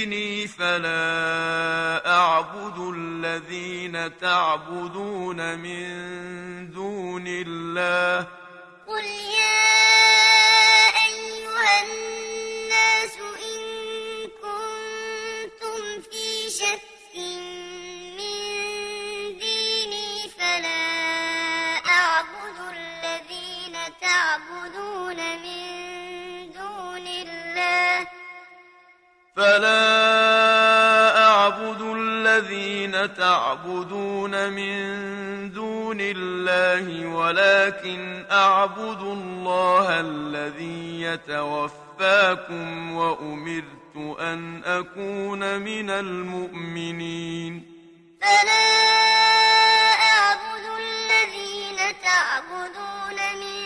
ديني فلا أعبد الذين تعبدون من دون الله. قل يا فلا أعبد الذين تعبدون من دون الله ولكن أعبد الله الذي يتوفاكم وأمرت أن أكون من المؤمنين. فلا أعبد الذين تعبدون من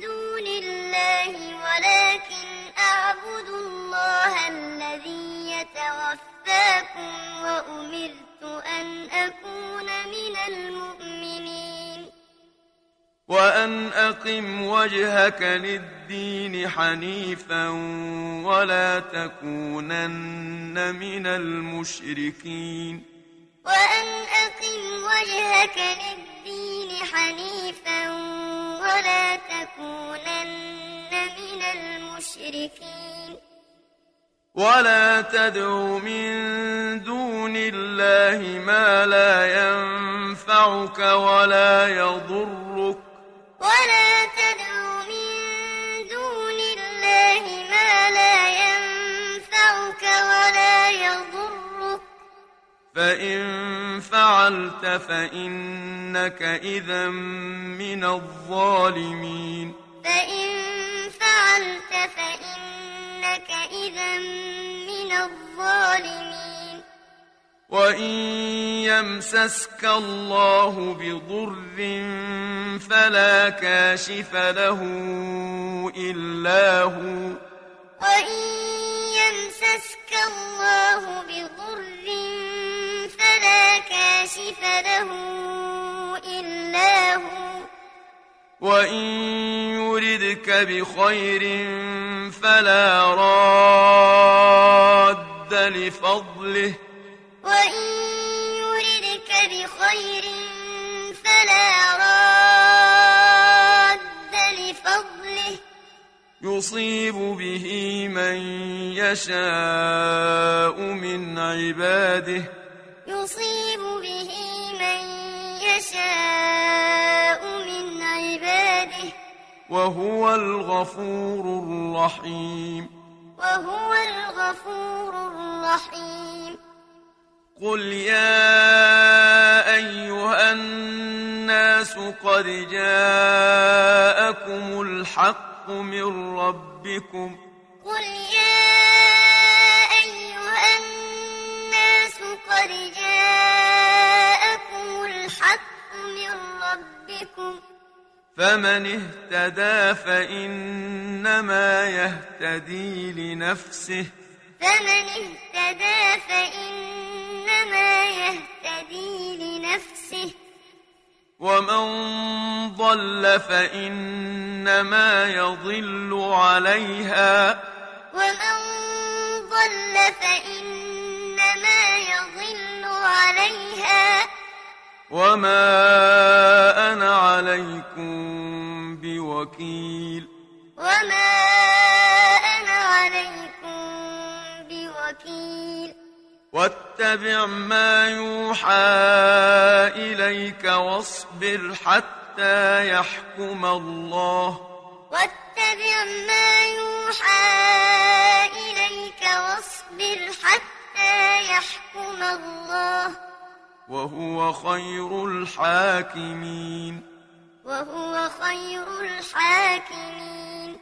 دون الله ولكن أعبد الله الذي يتوفاكم وأمرت أن أكون من المؤمنين. وأن أقم وجهك للدين حنيفا ولا تكونن من المشركين. وأن أقم وجهك للدين حنيفا ولا تكونن من المشركين. ولا تدع من دون الله ما لا ينفعك ولا يضرك. ولا تدع من دون الله ما لا ينفعك ولا يضرك. فإن فعلت فإنك إذا من الظالمين. فإن الظالمين. وإن يمسسك الله بضر فلا كاشف له إلا هو. وإن يمسسك الله بضر فلا كاشف له إلا هو. وإن يردك بخير فلا راد لفضله وإن يردك بخير فلا راد لفضله. يصيب به من يشاء من عباده. يصيب به من يشاء من عباده. وهو الغفور الرحيم. وهو الغفور الرحيم. قل يا أيها الناس قد جاءكم الحق من ربكم قل يا أيها الناس قد جاءكم الحق من ربكم فمن اهتدى فإنما يهتدي لنفسه. فمن اهتدى فإنما يهتدي لنفسه. ومن ضل فإنما يضل عليها. ومن ضل فإنما يضل عليها. وما أنا عليكم بوكيل وما أنا عليكم بوكيل واتبع ما يوحى إليك واصبر حتى يحكم الله واتبع ما يوحى إليك واصبر حتى يحكم الله وهو خير الحاكمين. وهو خير الحاكمين.